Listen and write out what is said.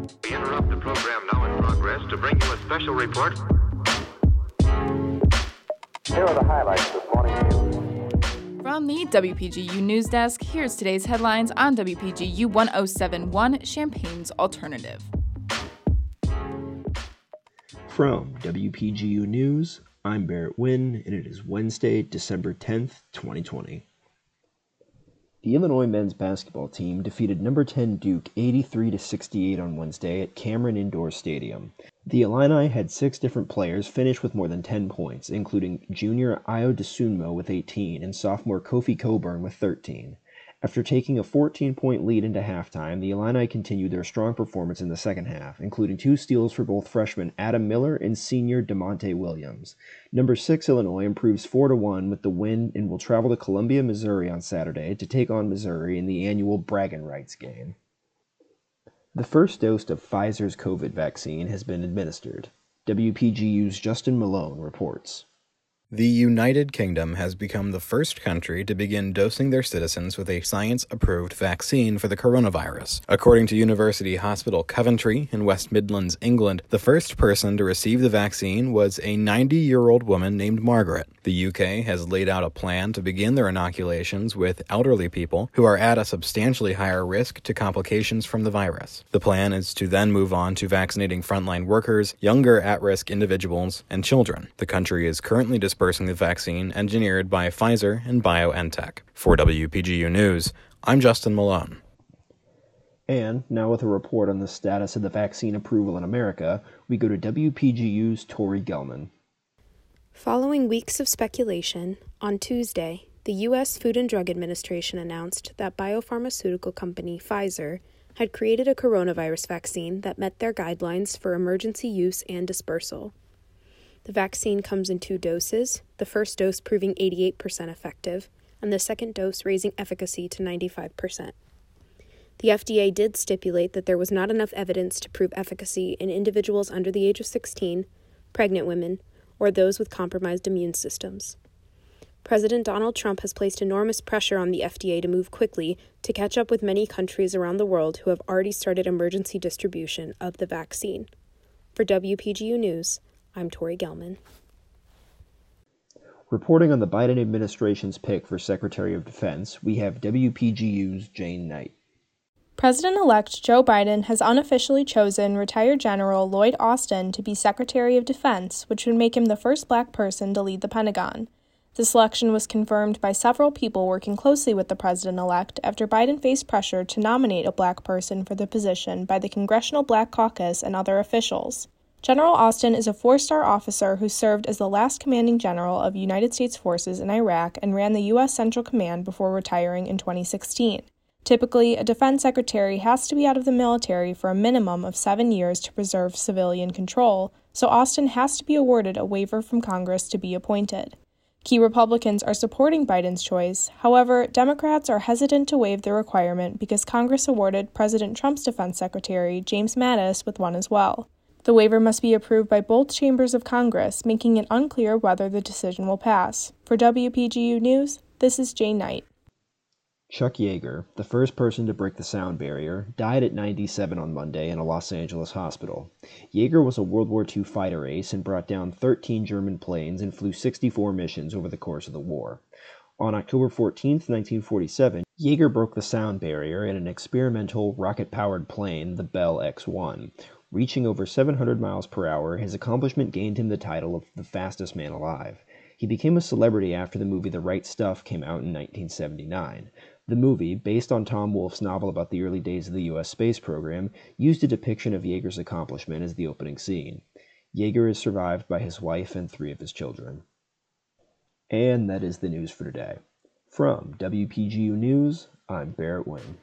We interrupt the program now in progress to bring you a special report. Here are the highlights this morning's news. From the WPGU News Desk, here's today's headlines on WPGU 1071 Champaign's Alternative. From WPGU News, I'm Barrett Wynn, and it is Wednesday, December 10th, 2020. The Illinois men's basketball team defeated number 10 Duke 83 to 68 on Wednesday at Cameron Indoor Stadium. The Illini had six different players finish with more than 10 points, including junior Ayo Dosunmu with 18 and sophomore Kofi Cockburn with 13. After taking a 14 point lead into halftime, the Illini continued their strong performance in the second half, including two steals for both freshmen Adam Miller and senior Da'Monte Williams. Number 6 Illinois improves 4 to 1 with the win and will travel to Columbia, Missouri on Saturday to take on Missouri in the annual bragging rights game. The first dose of Pfizer's COVID vaccine has been administered. WPGU's Justin Malone reports. The United Kingdom has become the first country to begin dosing their citizens with a science approved vaccine for the coronavirus. According to University Hospital Coventry in West Midlands, England, the first person to receive the vaccine was a 90 year old woman named Margaret. The UK has laid out a plan to begin their inoculations with elderly people who are at a substantially higher risk to complications from the virus. The plan is to then move on to vaccinating frontline workers, younger at risk individuals, and children. The country is currently dispersing the vaccine engineered by Pfizer and BioNTech. For WPGU News, I'm Justin Malone. And now, with a report on the status of the vaccine approval in America, we go to WPGU's Tori Gelman. Following weeks of speculation, on Tuesday, the U.S. Food and Drug Administration announced that biopharmaceutical company Pfizer had created a coronavirus vaccine that met their guidelines for emergency use and dispersal. The vaccine comes in two doses, the first dose proving 88% effective, and the second dose raising efficacy to 95%. The FDA did stipulate that there was not enough evidence to prove efficacy in individuals under the age of 16, pregnant women, or those with compromised immune systems. President Donald Trump has placed enormous pressure on the FDA to move quickly to catch up with many countries around the world who have already started emergency distribution of the vaccine. For WPGU News, I'm Tori Gelman. Reporting on the Biden administration's pick for Secretary of Defense, we have WPGU's Jane Knight. President elect Joe Biden has unofficially chosen retired General Lloyd Austin to be Secretary of Defense, which would make him the first black person to lead the Pentagon. The selection was confirmed by several people working closely with the president elect after Biden faced pressure to nominate a black person for the position by the Congressional Black Caucus and other officials. General Austin is a four star officer who served as the last commanding general of United States forces in Iraq and ran the U.S. Central Command before retiring in 2016. Typically, a defense secretary has to be out of the military for a minimum of seven years to preserve civilian control, so Austin has to be awarded a waiver from Congress to be appointed. Key Republicans are supporting Biden's choice. However, Democrats are hesitant to waive the requirement because Congress awarded President Trump's defense secretary, James Mattis, with one as well. The waiver must be approved by both chambers of Congress, making it unclear whether the decision will pass. For WPGU News, this is Jay Knight. Chuck Yeager, the first person to break the sound barrier, died at 97 on Monday in a Los Angeles hospital. Yeager was a World War II fighter ace and brought down 13 German planes and flew 64 missions over the course of the war. On October 14, 1947, Yeager broke the sound barrier in an experimental rocket powered plane, the Bell X 1. Reaching over 700 miles per hour, his accomplishment gained him the title of the fastest man alive. He became a celebrity after the movie The Right Stuff came out in 1979. The movie, based on Tom Wolfe's novel about the early days of the U.S. space program, used a depiction of Yeager's accomplishment as the opening scene. Yeager is survived by his wife and three of his children. And that is the news for today. From WPGU News, I'm Barrett Wynn.